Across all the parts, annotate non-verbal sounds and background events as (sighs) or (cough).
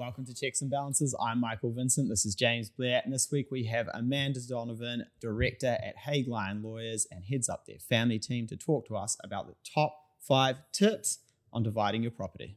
welcome to Checks and Balances. I'm Michael Vincent. This is James Blair. And this week we have Amanda Donovan, director at Haigh Lyon Lawyers, and heads up their family team to talk to us about the top five tips on dividing your property.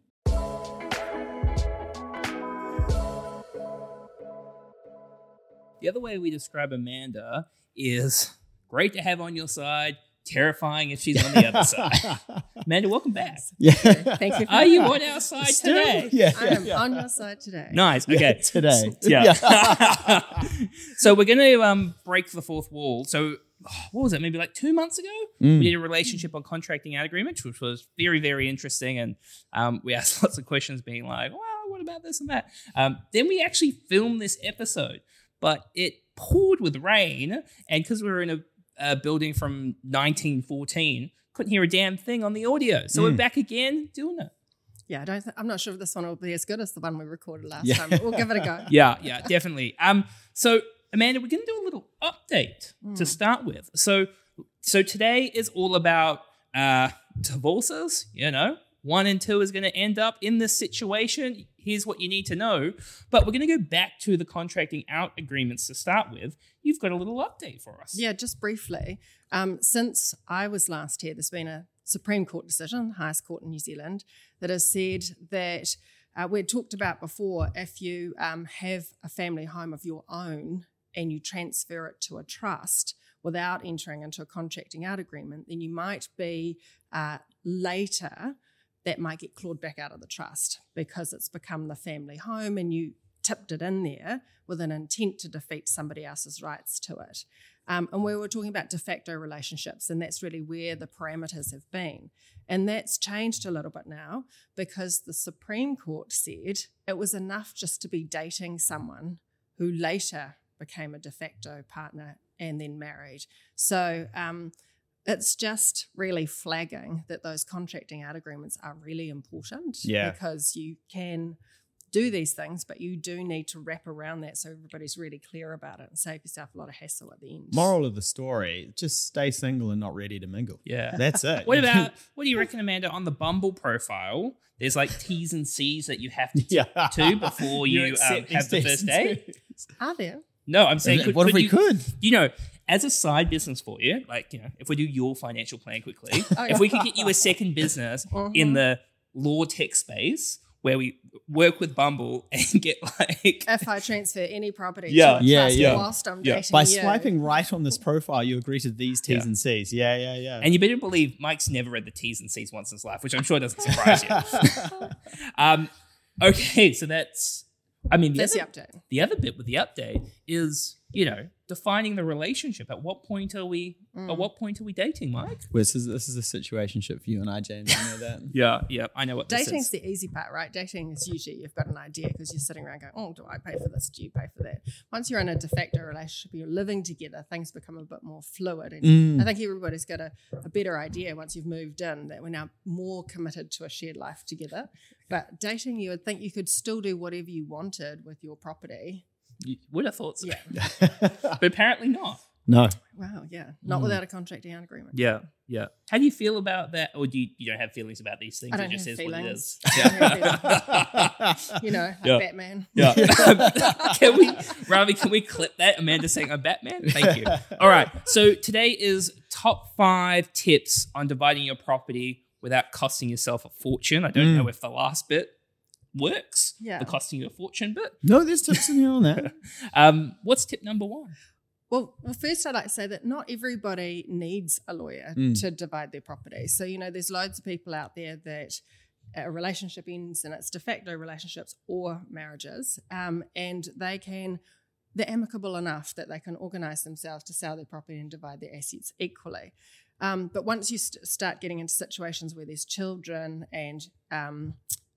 The other way we describe Amanda is great to have on your side, terrifying if she's on the other (laughs) side. Amanda, welcome back. (laughs) Yeah. Thank you. For Are you on our side Still? today? Yeah. I yeah, am yeah. on your side today. Nice. Yeah, Okay. today. Yeah. (laughs) so we're going to um, break the fourth wall. So what was it? Maybe like two months ago, Mm. we did a relationship on contracting out agreement, which was very, very interesting. And um, we asked (laughs) lots of questions, being like, "Well, what about this and that?" Um, then we actually filmed this episode, but it poured with rain, and because we were in a, a building from 1914, couldn't hear a damn thing on the audio. So we're Mm. back again doing it. Yeah, I don't. Th- I'm not sure if this one will be as good as the one we recorded last Yeah. time. But we'll give it a go. (laughs) Yeah, yeah, definitely. Um, so Amanda, we're going to do a little update to Mm. start with. So, so today is all about uh divorces. You know, one and two is going to end up in this situation. Here's what you need to know. But we're going to go back to the contracting out agreements to start with. You've got a little update for us. Yeah, just briefly. Um, since I was last here, there's been a Supreme Court decision, highest court in New Zealand, that has said that uh, we talked about before if you um, have a family home of your own and you transfer it to a trust without entering into a contracting out agreement, then you might be uh, later that might get clawed back out of the trust because it's become the family home and you tipped it in there with an intent to defeat somebody else's rights to it. Um, and we were talking about de facto relationships, and that's really where the parameters have been. And that's changed a little bit now because the Supreme Court said it was enough just to be dating someone who later became a de facto partner and then married. So um, it's just really flagging that those contracting out agreements are really important Yeah. because you can do these things, but you do need to wrap around that so everybody's really clear about it and save yourself a lot of hassle at the end. Moral of the story: just stay single and not ready to mingle. Yeah. That's it. (laughs) What (laughs) about what do you reckon, Amanda? On the Bumble profile, there's like T's and C's that you have to yeah. to before (laughs) You're you um, have the first date. Are there? No, I'm saying, could, what if we you, could? you know, as a side business for you, like, you know, if we do your financial plan quickly, (laughs) Oh, if we could get you a second business (laughs) in Mhm. the law tech space where we work with Bumble (laughs) and get like, if I transfer any property Yeah. to Yeah, yeah. whilst I'm Yeah. By you. swiping right on this profile, you agree to these T's Yeah. and C's. Yeah, yeah, yeah. and you better believe Mike's never read the T's and C's once in his life, which I'm sure doesn't surprise you. Um, okay, so that's, I mean, the That's other, the update. the other bit with the update is, you know, defining the relationship. At what point are we, Mm. at what point are we dating, Mike? this is this is a situationship for you and I, James. I know that. (laughs) Yeah, yeah, I know what this Dating's is. the easy part, right? Dating is usually you've got an idea because you're sitting around going, oh, do I pay for this? Do you pay for that? Once you're in a de facto relationship, you're living together, things become a bit more fluid. And Mm. I think everybody's got a, a better idea once you've moved in that we're now more committed to a shared life together. But dating, you would think you could still do whatever you wanted with your property. You would have thought so. Yeah. (laughs) But apparently not. no. Wow, yeah. Not Mm. without a contracting out agreement. Yeah, yeah. How do you feel about that? Or do you, you don't have feelings about these things? I don't it just have is what it feelings. is. I don't (laughs) You know, like Yeah. Batman. Yeah. (laughs) can we, Ravi, can we clip that? Amanda saying, I'm Batman? Thank you. All right. So today is top five tips on dividing your property without costing yourself a fortune. I don't Mm. know if the last bit works, Yeah. the costing you a fortune bit. No, there's tips in here on that. (laughs) Um, what's tip number one? Well, well, first I'd like to say that not everybody needs a lawyer Mm. to divide their property. So you know, there's loads of people out there that a relationship ends and it's de facto relationships or marriages, um, and they can they're amicable enough that they can organise themselves to sell their property and divide their assets equally. Um, but once you st- start getting into situations where there's children and um,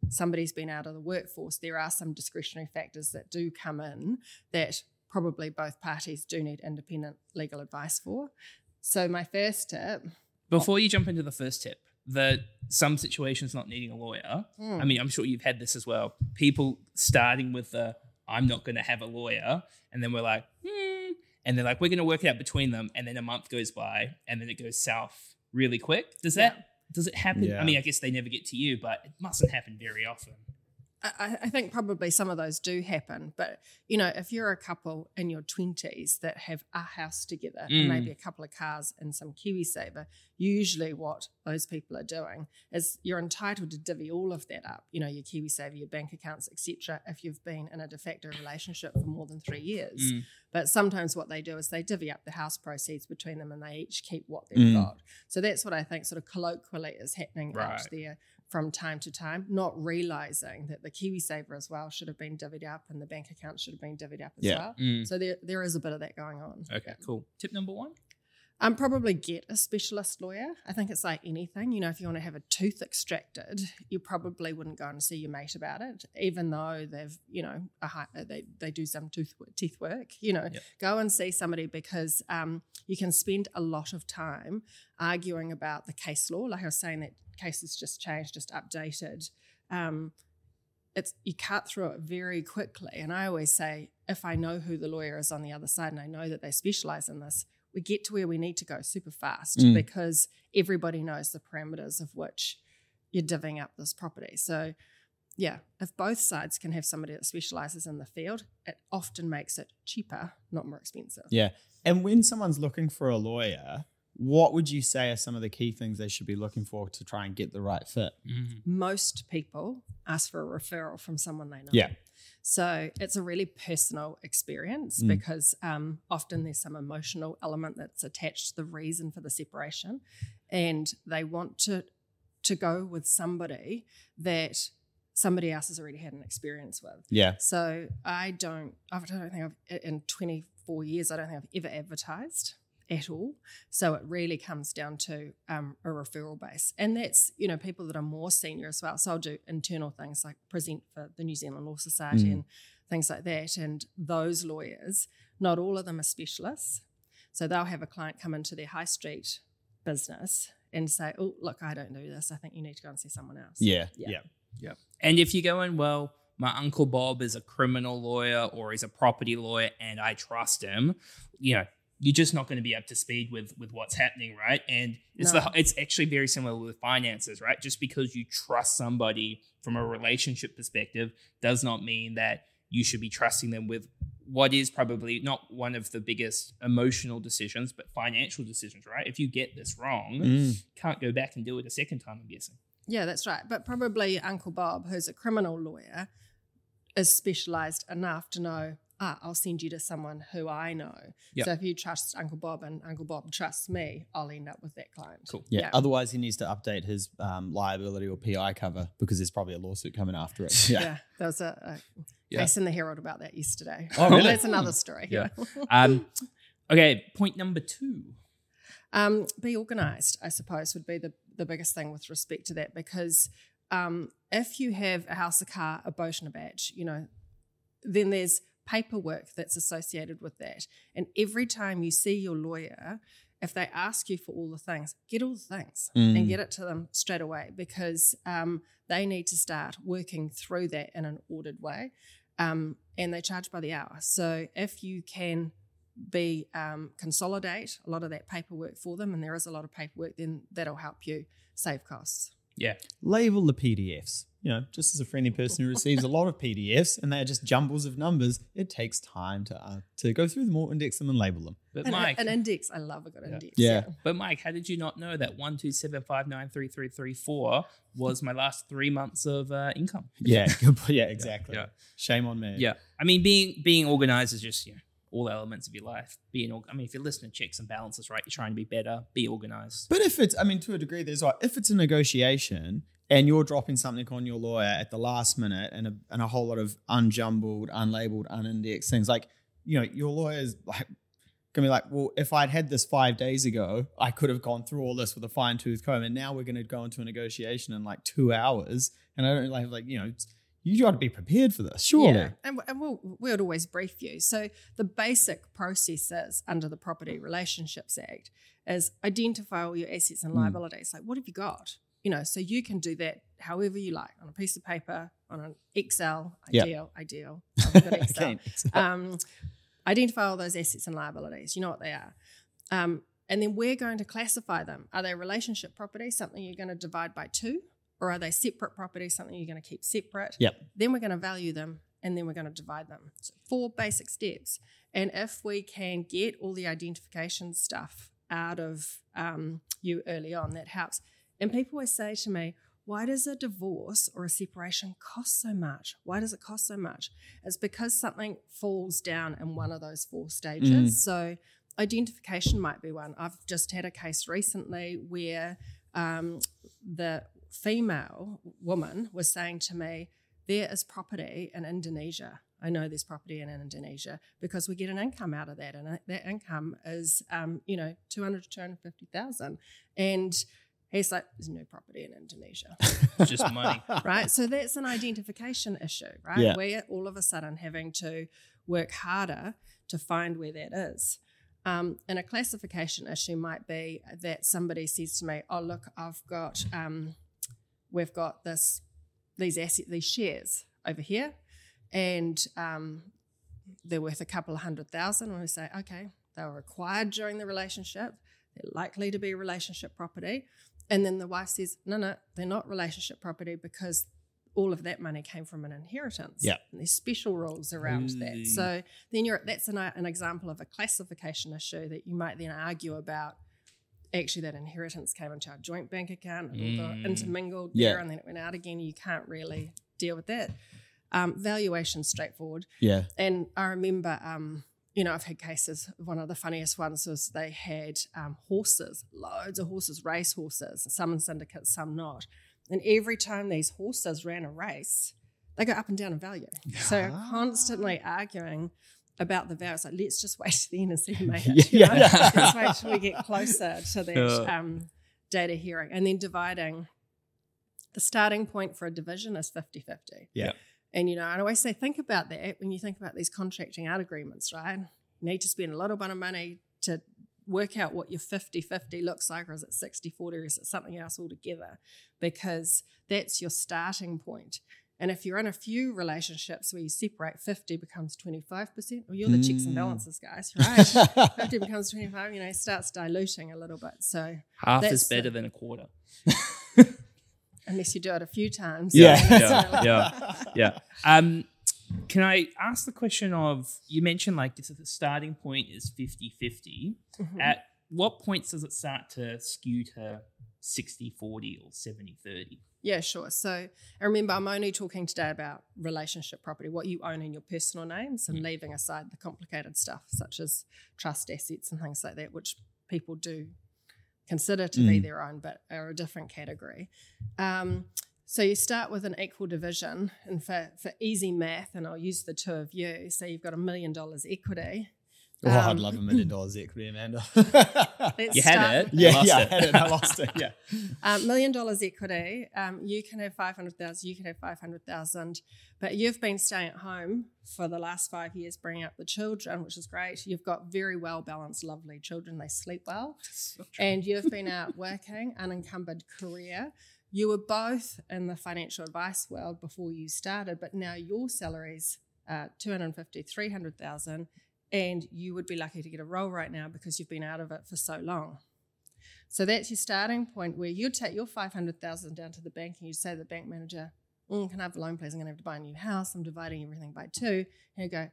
somebody's been out of the workforce, there are some discretionary factors that do come in that probably both parties do need independent legal advice for. So my first tip, Before you jump into the first tip, that some situations not needing a lawyer. Hmm. I mean, I'm sure you've had this as well. People starting with the I'm not going to have a lawyer, and then we're like, hmm, and they're like, we're going to work it out between them, and then a month goes by, and then it goes south really quick. Does that does it happen? Yeah. I mean, I guess they never get to you, but it mustn't happen very often. I, I think probably some of those do happen, but you know, if you're a couple in your twenties that have a house together Mm. and maybe a couple of cars and some KiwiSaver, usually what those people are doing is you're entitled to divvy all of that up. You know, your KiwiSaver, your bank accounts, etc. If you've been in a de facto relationship for more than three years, Mm. but sometimes what they do is they divvy up the house proceeds between them and they each keep what they've Mm. got. So that's what I think sort of colloquially is happening Right. out there from time to time, not realizing that the KiwiSaver as well should have been divvied up and the bank account should have been divvied up as Yeah. well. Mm. So there, there is a bit of that going on. Okay, cool. Tip number one. Um, probably get a specialist lawyer. I think it's like anything. You know, if you want to have a tooth extracted, you probably wouldn't go and see your mate about it, even though they've, you know, a high, they they do some tooth teeth work. You know, Yep. go and see somebody because um, you can spend a lot of time arguing about the case law. Like I was saying, that cases just changed, just updated. Um, it's you cut through it very quickly. And I always say, if I know who the lawyer is on the other side and I know that they specialize in this, we get to where we need to go super fast Mm. because everybody knows the parameters of which you're divvying up this property. So, yeah, if both sides can have somebody that specializes in the field, it often makes it cheaper, not more expensive. Yeah. And when someone's looking for a lawyer, what would you say are some of the key things they should be looking for to try and get the right fit? Mm. Most people ask for a referral from someone they know. Yeah. So it's a really personal experience Mm. because um, often there's some emotional element that's attached to the reason for the separation, and they want to to go with somebody that somebody else has already had an experience with. Yeah. So I don't, I don't think I've in 24 years, I don't think I've ever advertised at all. So it really comes down to um, a referral base, and that's you know people that are more senior as well. So I'll do internal things like present for the New Zealand Law Society Mm. and things like that. And those lawyers, not all of them are specialists, so they'll have a client come into their high street business and say, "Oh, look, I don't do this. I think you need to go and see someone else." Yeah. Yeah. Yeah. And if you go going, well, my uncle Bob is a criminal lawyer or he's a property lawyer and I trust him, you know, you're just not going to be up to speed with with what's happening, right? And it's No. the it's actually very similar with finances, right? Just because you trust somebody from a relationship perspective does not mean that you should be trusting them with what is probably not one of the biggest emotional decisions, but financial decisions, right? If you get this wrong, Mm. can't go back and do it a second time, I'm guessing. Yeah, that's right. But probably Uncle Bob, who's a criminal lawyer, is specialized enough to know, ah, I'll send you to someone who I know. Yep. So if you trust Uncle Bob and Uncle Bob trusts me, I'll end up with that client. Cool. Yeah. Yeah. Otherwise, he needs to update his um, liability or PI cover because there's probably a lawsuit coming after it. (laughs) Yeah. there was a, a Yeah. case in the Herald about that yesterday. Oh, really? that's another story. Yeah. (laughs) Um, okay, point number two. Um, be organised, I suppose, would be the, the biggest thing with respect to that because um, if you have a house, a car, a boat, and a badge, you know, then there's paperwork that's associated with that. And every time you see your lawyer, if they ask you for all the things, get all the things Mm. and get it to them straight away because um, they need to start working through that in an ordered way. Um, and they charge by the hour. So if you can be um, consolidate a lot of that paperwork for them, and there is a lot of paperwork, then that'll help you save costs. Yeah. Label the PDFs. You know, just as a friendly person who receives a lot of PDFs and they're just jumbles of numbers, it takes time to uh, to go through them all, index them, and label them. But And Mike, an index, I love a good Yeah. index. Yeah. but Mike, how did you not know that one two seven five nine three three three four was my last three months of uh, income? Yeah. (laughs) (laughs) yeah. Exactly. Yeah. Shame on me. Yeah, I mean, being being organized is just you know all elements of your life. Being, I mean, if you're listening to checks and balances, right, you're trying to be better. Be organized. But if it's, I mean, to a degree, there's like, if it's a negotiation and you're dropping something on your lawyer at the last minute and a, and a whole lot of unjumbled, unlabeled, unindexed things, like, you know, your lawyer's like, gonna be like, well, if I'd had this five days ago, I could have gone through all this with a fine tooth comb, and now we're gonna go into a negotiation in like two hours, and I don't like, like, you know, you got to be prepared for this, surely. Yeah, and, and we'll, we'll always brief you. So the basic process is under the Property Relationships Act is identify all your assets and Mm. liabilities. Like, what have you got? You know, so you can do that however you like on a piece of paper, on an Excel. Ideal, ideal. (laughs) Excel. Um, identify all those assets and liabilities. You know what they are. Um, and then we're going to classify them. Are they relationship property, something you're going to divide by two? Or are they separate properties, something you're going to keep separate? Yep. Then we're going to value them and then we're going to divide them. So four basic steps. And if we can get all the identification stuff out of um, you early on, that helps. And people always say to me, why does a divorce or a separation cost so much? Why does it cost so much? It's because something falls down in one of those four stages. Mm. So, identification might be one. I've just had a case recently where um, the female woman was saying to me, There is property in Indonesia. I know there's property in Indonesia because we get an income out of that, and that income is, um, you know, two hundred to two hundred fifty thousand, and He's like, there's no property in Indonesia, (laughs) It's Just money. (laughs) right? so that's an identification issue, right? Yeah. We're all of a sudden having to work harder to find where that is. Um, and a classification issue might be that somebody says to me, "Oh, look, I've got, um, we've got this, these asset, these shares over here, and um, they're worth a couple of hundred thousand. And we say, okay, they were acquired during the relationship. They're likely to be relationship property. And then the wife says, no, no, they're not relationship property because all of that money came from an inheritance. Yeah. And there's special rules around Ooh. that. So then you're that's an, an example of a classification issue that you might then argue about. Actually, that inheritance came into our joint bank account and all Mm. got intermingled Yeah. there, and then it went out again. You can't really deal with that. Um, valuation straightforward. yeah. And I remember, um, you know, I've had cases. One of the funniest ones was they had um, horses, loads of horses, race horses, some in syndicates, some not. And every time these horses ran a race, they go up and down in value. So Ah. constantly arguing about the value. It's like, let's just wait to the end and see who (laughs) made Yeah, you know? yeah. (laughs) let's wait till we get closer to that Yeah. um, data hearing. And then dividing. The starting point for a division is 50 50. Yeah. And, you know, I always say, think about that when you think about these contracting out agreements, right? You need to spend a little bit of money to work out what your 50 50 looks like, or is it 60 40, or is it something else altogether? Because that's your starting point. And if you're in a few relationships where you separate 50 becomes 25%, well, you're the checks and Mm. balances guys, right? (laughs) 50 becomes 25, you know, it starts diluting a little bit. So Half is better the- than a quarter. (laughs) unless you do it a few times. (laughs) Yeah. Yeah. yeah. Yeah. Um, can I ask the question of you mentioned like this, the starting point is 50 50. Mhm. At what points does it start to skew to 60 40 or 70 30? Yeah, sure. So, and remember, I'm only talking today about relationship property, what you own in your personal names, and leaving aside the complicated stuff such as trust assets and things like that, which people do consider to be Mm. their own, but are a different category. Um, so you start with an equal division, and for for easy math, and I'll use the two of you. So you've got a million dollars equity. Oh, I'd Um, love a million dollars equity, Amanda. (laughs) You had it. yeah, lost yeah, I had it. I lost it. Yeah. Um, (laughs) million dollars equity. Um, you can have five hundred thousand. You can have five hundred thousand. But you've been staying at home for the last five years, bringing up the children, which is great. You've got very well balanced, lovely children. They sleep well, and you've been (laughs) out working, unencumbered career. You were both in the financial advice world before you started, but now your salaries uh, 250, 300,000, and you would be lucky to get a role right now because you've been out of it for so long. So that's your starting point where you'd take your 500,000 down to the bank and you'd say to the bank manager, mm, can I have a loan please? I'm going to have to buy a new house. I'm dividing everything by two. And you go,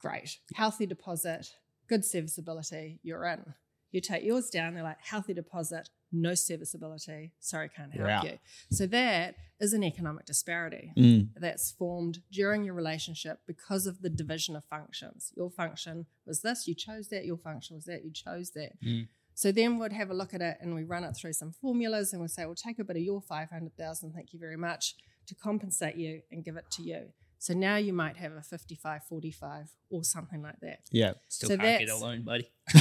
great, healthy deposit, good serviceability, you're in. You take yours down, they're like, healthy deposit, no serviceability, sorry, can't help out. you. So that is an economic disparity Mm. that's formed during your relationship because of the division of functions. Your function was this, you chose that, your function was that, you chose that. Mm. So then we'd have a look at it and we run it through some formulas and we'll say, well, take a bit of your 500,000, thank you very much, to compensate you and give it to you. So now you might have a 55 45 or something like that. Yeah. Still So can't get a loan, buddy. (laughs)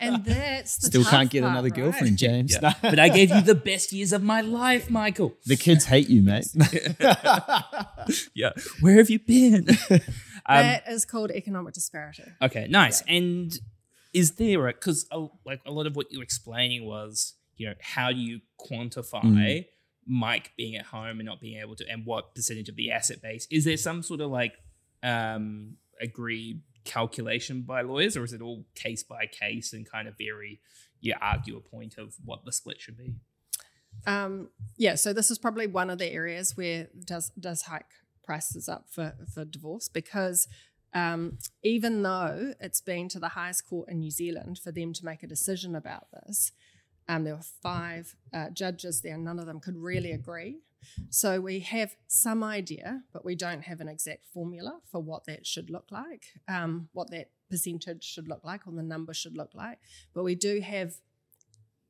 And that's the Still tough can't get part, another right? girlfriend, James. Yeah. (laughs) but I gave you the best years of my life, Michael. the kids hate you, mate. (laughs) Yeah. Where have you been? um, That is called economic disparity. Okay, nice. And is there a because like a lot of what you were explaining was you know how do you quantify Mm. Mike being at home and not being able to, and what percentage of the asset base? Is there some sort of like um agreed calculation by lawyers, or is it all case by case and kind of vary? You argue a point of what the split should be. Um, yeah, so this is probably one of the areas where does does hike prices up for for divorce because um, even though it's been to the highest court in New Zealand for them to make a decision about this, um, there were five uh, judges there, none of them could really agree. So we have some idea, but we don't have an exact formula for what that should look like, um, what that percentage should look like, or the number should look like. But we do have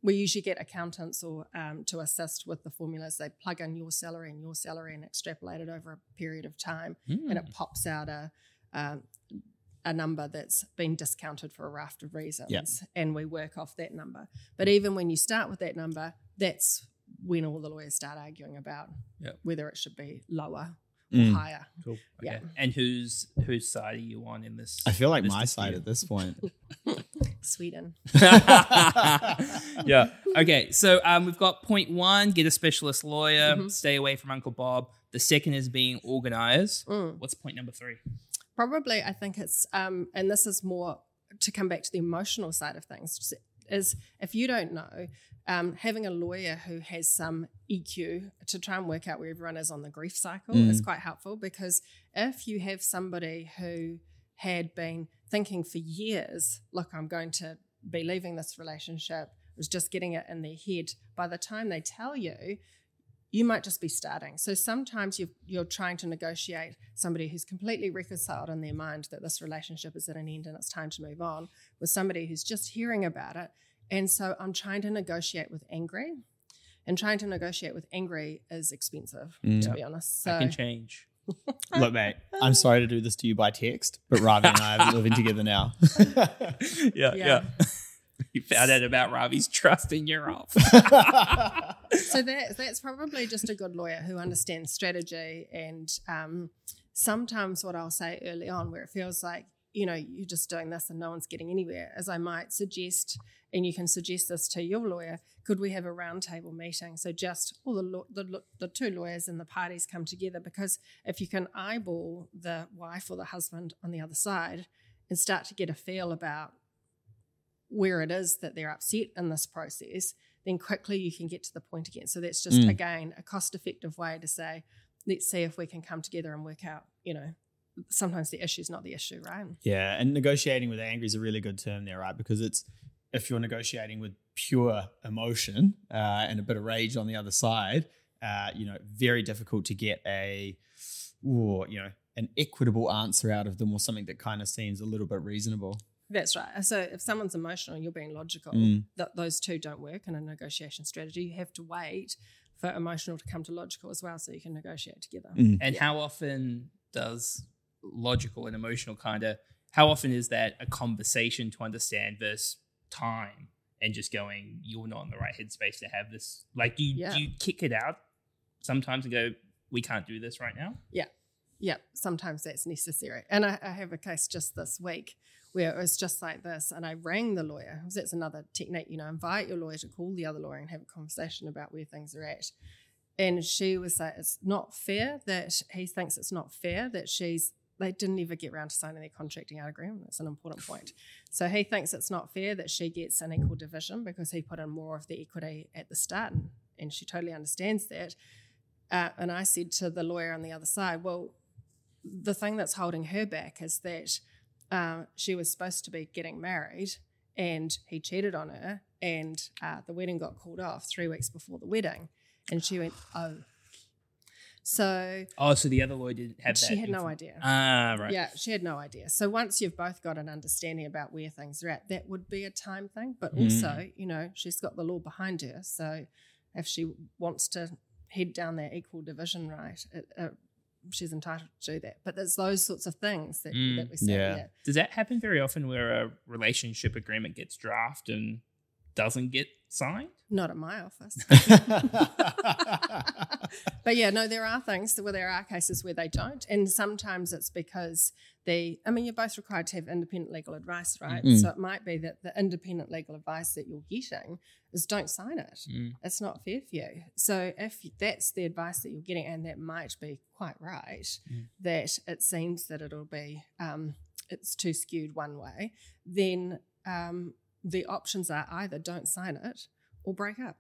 we usually get accountants or um, to assist with the formulas. They plug in your salary and your salary and extrapolate it over a period of time, Hmm. and it pops out a um, a number that's been discounted for a raft of reasons, Yeah. and we work off that number. But even when you start with that number, that's when all the lawyers start arguing about Yep. whether it should be lower or Mm. higher. Cool. Yeah. Okay. And whose whose side are you on in this? I feel like my dispute? side at this point. (laughs) (laughs) Sweden. yeah. Okay. So um, we've got point one: get a specialist lawyer. Mhm. Stay away from Uncle Bob. The second is being organized. Mm. What's point number three? Probably, I think it's, um, and this is more to come back to the emotional side of things, is if you don't know, um, having a lawyer who has some EQ to try and work out where everyone is on the grief cycle is quite helpful because if you have somebody who had been thinking for years, look, I'm going to be leaving this relationship, was just getting it in their head, by the time they tell you, you might just be starting. So sometimes you're, you're trying to negotiate somebody who's completely reconciled in their mind that this relationship is at an end and it's time to move on with somebody who's just hearing about it. And so I'm trying to negotiate with angry. And trying to negotiate with angry is expensive, Mm. to be honest. So I can change. (laughs) Look, mate, I'm sorry to do this to you by text, but Ravi and I are living together now. (laughs) (laughs) yeah, Yeah. You found out about Ravi's trust and you're off. (laughs) so that that's probably just a good lawyer who understands strategy and um, sometimes what I'll say early on where it feels like you know you're just doing this and no one's getting anywhere as I might suggest and you can suggest this to your lawyer could we have a roundtable meeting so just all the, law- the the two lawyers and the parties come together because if you can eyeball the wife or the husband on the other side and start to get a feel about where it is that they're upset in this process then quickly you can get to the point again. So that's just Mm. again a cost-effective way to say, let's see if we can come together and work out. You know, sometimes the issue is not the issue, right? yeah, and negotiating with angry is a really good term there, right? Because it's if you're negotiating with pure emotion uh, and a bit of rage on the other side, uh, you know, very difficult to get a, ooh, you know, an equitable answer out of them or something that kind of seems a little bit reasonable. That's right. So if someone's emotional and you're being logical, Mm. th- those two don't work in a negotiation strategy. You have to wait for emotional to come to logical as well, so you can negotiate together. Mm. And how often does logical and emotional kind of how often is that a conversation to understand versus time and just going you're not in the right headspace to have this like do you, Yeah. do you kick it out sometimes and go we can't do this right now Yeah, sometimes that's necessary. And I, I have a case just this week where it was just like this, and I rang the lawyer. 'cause That's another technique, you know, invite your lawyer to call the other lawyer and have a conversation about where things are at. And she was like, it's not fair that he thinks it's not fair that she's they didn't ever get around to signing their contracting out agreement. That's an important point. So he thinks it's not fair that she gets an equal division because he put in more of the equity at the start, and, and she totally understands that. Uh, and I said to the lawyer on the other side, well, the thing that's holding her back is that uh, she was supposed to be getting married and he cheated on her and uh, the wedding got called off three weeks before the wedding and she went (sighs) oh. So oh so the other lawyer didn't have that she had no idea. Ah right. Yeah she had no idea. So once you've both got an understanding about where things are at that would be a time thing but Mm. also you know she's got the law behind her so if she wants to head down that equal division right it, it, she's entitled to do that but there's those sorts of things that, Mm. that we say Yeah. yeah. does that happen very often where a relationship agreement gets drafted and doesn't get signed not at my office (laughs) (laughs) (laughs) but yeah, no, there are things where there are cases where they don't, and sometimes it's because they. I mean, you're both required to have independent legal advice, right? Mm. So it might be that the independent legal advice that you're getting is don't sign it. Mm. It's not fair for you. So if that's the advice that you're getting, and that might be quite right, Mm. that it seems that it'll be um, it's too skewed one way, then um, the options are either don't sign it or break up.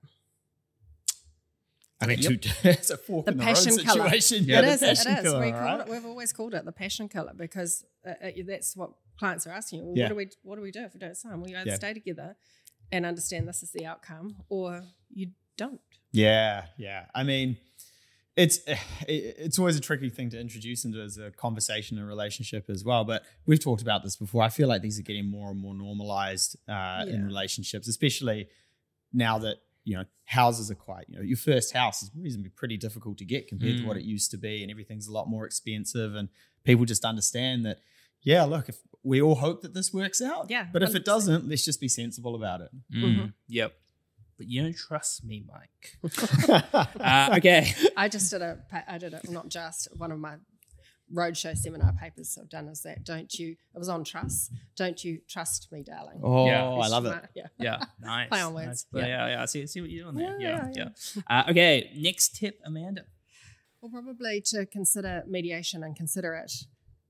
I mean, Yep. two, (laughs) it's a fork The in the passion road colour. situation. Yeah, it is. Passion is. colour, we right? it, we've always called it the passion killer because uh, uh, that's what clients are asking. you. Well, Yeah. What do we What do we do if we don't sign? We either Yeah. stay together and understand this is the outcome, or you don't. Yeah, yeah. I mean, it's it, it's always a tricky thing to introduce into as a conversation and relationship as well. But we've talked about this before. I feel like these are getting more and more normalized uh, in relationships, especially now that you know houses are quite. You know, your first house is reasonably pretty difficult to get compared to what Mm. it used to be, and everything's a lot more expensive. And people just understand that. Yeah, look, if we all hope that this works out. Yeah, But if it doesn't, let's just be sensible about it. Mm, Yep. But you don't trust me, Mike. (laughs) Uh, okay. I just did a, I did it. Not just one of my roadshow seminar papers I've done is that don't you? It was on trust. Don't you trust me, darling? oh, Yeah. I love it. Yeah. Yeah, (laughs) nice. Play on words. But Yeah. yeah, yeah. I see, see what you're doing there. Yeah, Yeah, yeah. yeah, Uh, okay, next tip, Amanda. Well, probably to consider mediation and consider it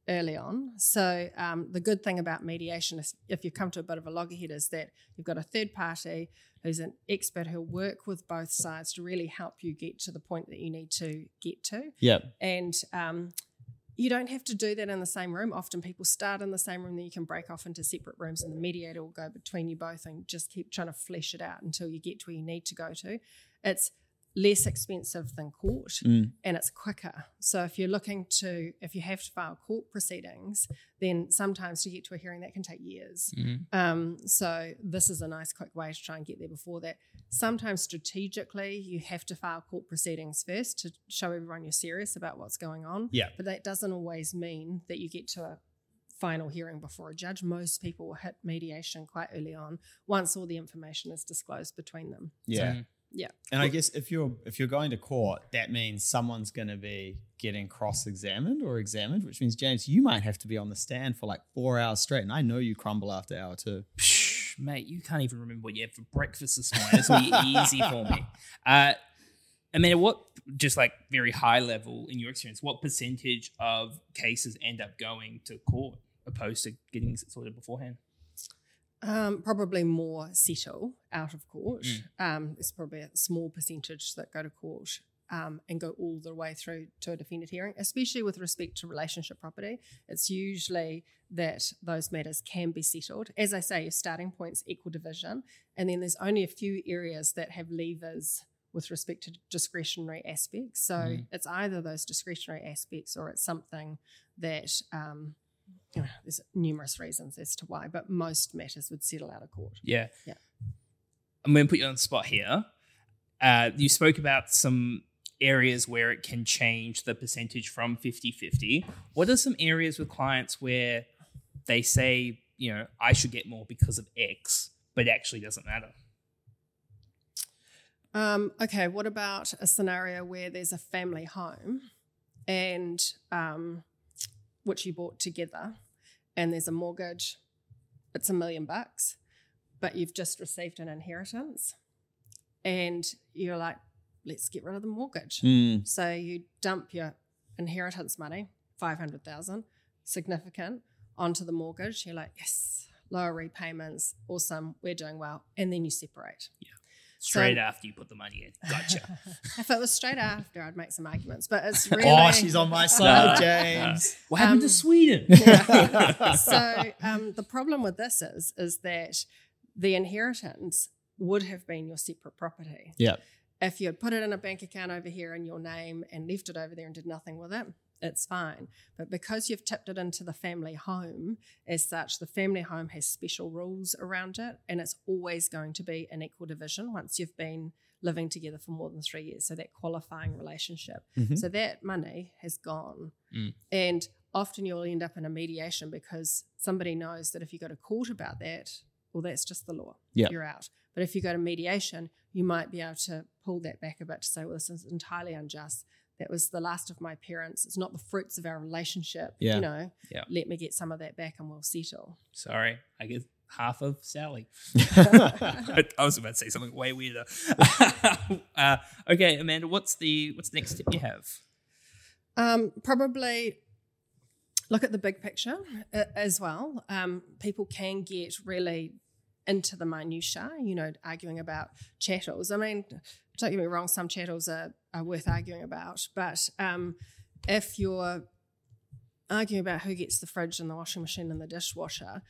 early on. So, um, the good thing about mediation is if you come to a bit of a loggerhead, is that you've got a third party who's an expert who'll work with both sides to really help you get to the point that you need to get to. yeah And um, you don't have to do that in the same room. Often people start in the same room, then you can break off into separate rooms, and the mediator will go between you both and just keep trying to flesh it out until you get to where you need to go to. It's less expensive than court Mm. and it's quicker. So if you're looking to, if you have to file court proceedings, then sometimes to get to a hearing that can take years. Um, so this is a nice quick way to try and get there before that. Sometimes strategically, you have to file court proceedings first to show everyone you're serious about what's going on. Yeah. But that doesn't always mean that you get to a final hearing before a judge. Most people will hit mediation quite early on once all the information is disclosed between them. Yeah. Mm. Yeah. And I guess if you're if you're going to court, that means someone's going to be getting cross-examined or examined, which means James, you might have to be on the stand for like four hours straight. And I know you crumble after hour two. Psh, mate, you can't even remember what you had for breakfast this morning. It's gonna be easy for me. (laughs) Uh, mean, what just like very high level in your experience, what percentage of cases end up going to court opposed to getting it sorted beforehand? Um, probably more settle out of court. Um, there's probably a small percentage that go to court um, and go all the way through to a defendant hearing, especially with respect to relationship property. It's usually that those matters can be settled. As I say, your starting point's equal division, and then there's only a few areas that have levers with respect to discretionary aspects. So Mm. it's either those discretionary aspects or it's something that um, there's numerous reasons as to why, but most matters would settle out of court. Yeah. Yeah. I'm going to put you on the spot here. Uh, you spoke about some areas where it can change the percentage from 50 50. What are some areas with clients where they say, you know, I should get more because of X, but it actually doesn't matter? Um, okay, what about a scenario where there's a family home and um, which you bought together and there's a mortgage, it's a million bucks, but you've just received an inheritance and you're like, let's get rid of the mortgage. Mm. So you dump your inheritance money, 500,000, significant, onto the mortgage. You're like, yes, lower repayments, awesome, we're doing well. And then you separate. Straight So- after you put the money in. Gotcha. (laughs) if it was straight after, I'd make some arguments, but it's (laughs) really. Oh, she's on my side, Nah. James. (laughs) what happened to Um, Sweden? so um, the problem with this is is that the inheritance would have been your separate property. Yep. If you had put it in a bank account over here in your name and left it over there and did nothing with it, it's fine. But because you've tipped it into the family home, as such, the family home has special rules around it, and it's always going to be an equal division once you've been living together for more than three years. So that qualifying relationship. Mhm. So that money has gone. Mm. And often you'll end up in a mediation because somebody knows that if you go to court about that, well, that's just the law. Yeah. You're out. But if you go to mediation, you might be able to pull that back a bit to say, well, this is entirely unjust. That was the last of my parents. It's not the fruits of our relationship. Yeah. You know, Yeah. let me get some of that back and we'll settle. Sorry, I get half of Sally. (laughs) (laughs) I was about to say something way weirder. (laughs) uh, okay, Amanda, what's the what's the next tip you have? Um, probably look at the big picture uh, as well. Um, people can get really into the minutiae, you know, arguing about chattels. I mean, don't get me wrong, some chattels are are worth arguing about. But um, if you're arguing about who gets the fridge and the washing machine and the dishwasher,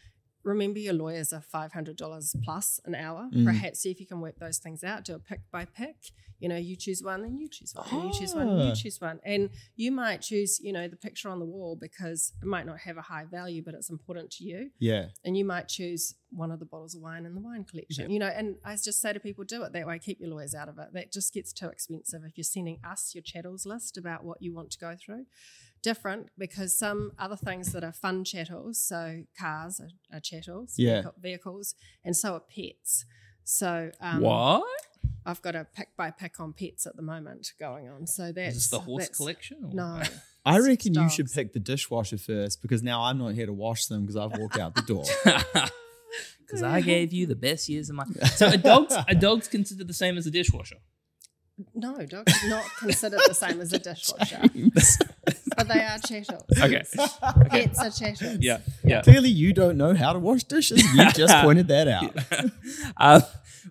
remember your lawyers are $500 plus an hour. Mm. Perhaps see if you can work those things out. Do a pick by pick. You know, you choose one, then you choose one, then you choose one, then Ah. you choose one. And you might choose, you know, the picture on the wall because it might not have a high value, but it's important to you. Yeah. And you might choose one of the bottles of wine in the wine collection. You know, and I just say to people, do it that way. Keep your lawyers out of it. That just gets too expensive. If you're sending us your chattels list about what you want to go through, different because some other things that are fun chattels, so cars are, are chattels, Yeah. vehicle- vehicles, and so are pets. So um, what? I've got a pick by pick on pets at the moment going on. So that's Is this the horse that's- collection? or- No, (laughs) I It's reckon you should pick the dishwasher first because now I'm not here to wash them because I've walked out the door. (laughs) Because I (laughs) gave you the best years of my. So a dog's a dog's considered the same as a dishwasher. no, dogs not considered the same as a dishwasher, but they are chattels. (laughs) Okay. Pets are chattels. Yeah. Yeah. Clearly, you don't know how to wash dishes. You (laughs) just pointed that out. (laughs) um,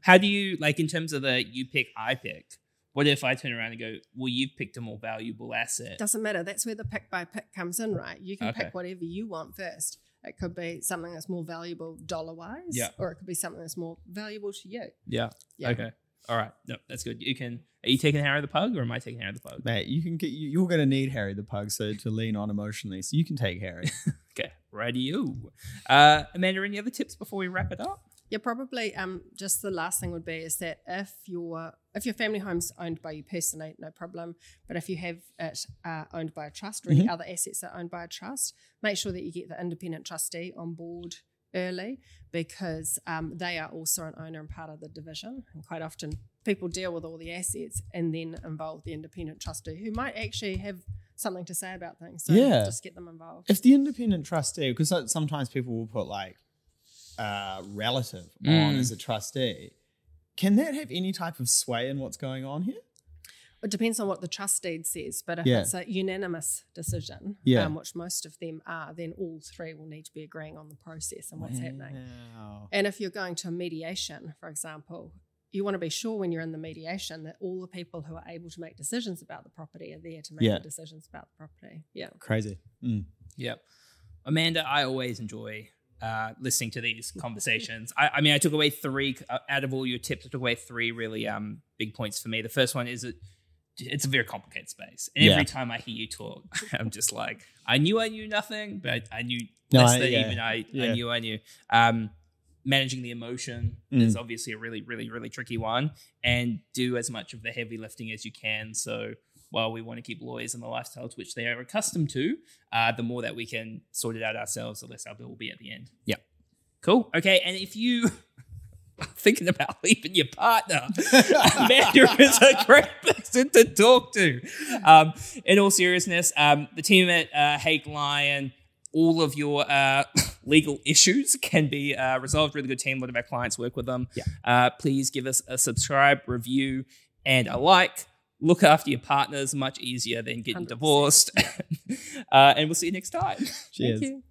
how do you like in terms of the you pick, I pick? What if I turn around and go, well, you've picked a more valuable asset? Doesn't matter. That's where the pick by pick comes in, right? You can Okay. pick whatever you want first. It could be something that's more valuable dollar wise, Yeah. or it could be something that's more valuable to you. Yeah. Yeah. Okay. All right. No, that's good. You can. Are you taking Harry the pug, or am I taking Harry the pug? Mate, you can get you, you're going to need Harry the pug so to lean on emotionally. So you can take Harry. (laughs) Okay. Radio. Uh, Amanda, any other tips before we wrap it up? Yeah, probably. Um, just the last thing would be is that if your if your family home's owned by you personally, no problem. But if you have it uh, owned by a trust or any other assets that are owned by a trust, make sure that you get the independent trustee on board early because um, they are also an owner and part of the division. And quite often, people deal with all the assets and then involve the independent trustee who might actually have something to say about things. So Yeah. just get them involved. if the independent trustee, because sometimes people will put like uh, relative on Mm. as a trustee, can that have any type of sway in what's going on here? It depends on what the trust deed says, but if Yeah. it's a unanimous decision, Yeah. um, which most of them are, then all three will need to be agreeing on the process and what's happening. Wow. And if you're going to a mediation, for example, you want to be sure when you're in the mediation that all the people who are able to make decisions about the property are there to make Yeah. the decisions about the property. Yeah. Crazy. Mm. Yep. Amanda, I always enjoy uh, listening to these (laughs) conversations. I, I mean, I took away three uh, out of all your tips. I took away three really um, big points for me. The first one is that it's a very complicated space, and Yeah. every time I hear you talk, (laughs) I'm just like, I knew I knew nothing, but I knew No, less I- than yeah. even I, Yeah. I knew I knew. Um, managing the emotion Mm. is obviously a really, really, really tricky one, and do as much of the heavy lifting as you can. So while we want to keep lawyers in the lifestyle to which they are accustomed to, uh, the more that we can sort it out ourselves, the less our bill will be at the end. Yeah. Cool. Okay. And if you (laughs) (laughs) thinking about leaving your partner, (laughs) Amanda is a great (laughs) person to talk to. Um, in all seriousness, um, the team at uh, Haigh Lyon, all of your uh, legal issues can be uh, resolved. Really good team. A lot of our clients work with them. Yeah. Uh, please give us a subscribe, review, and a like. Look after your partners. Much easier than getting 100%. divorced. uh, and we'll see you next time. Cheers. Thank you.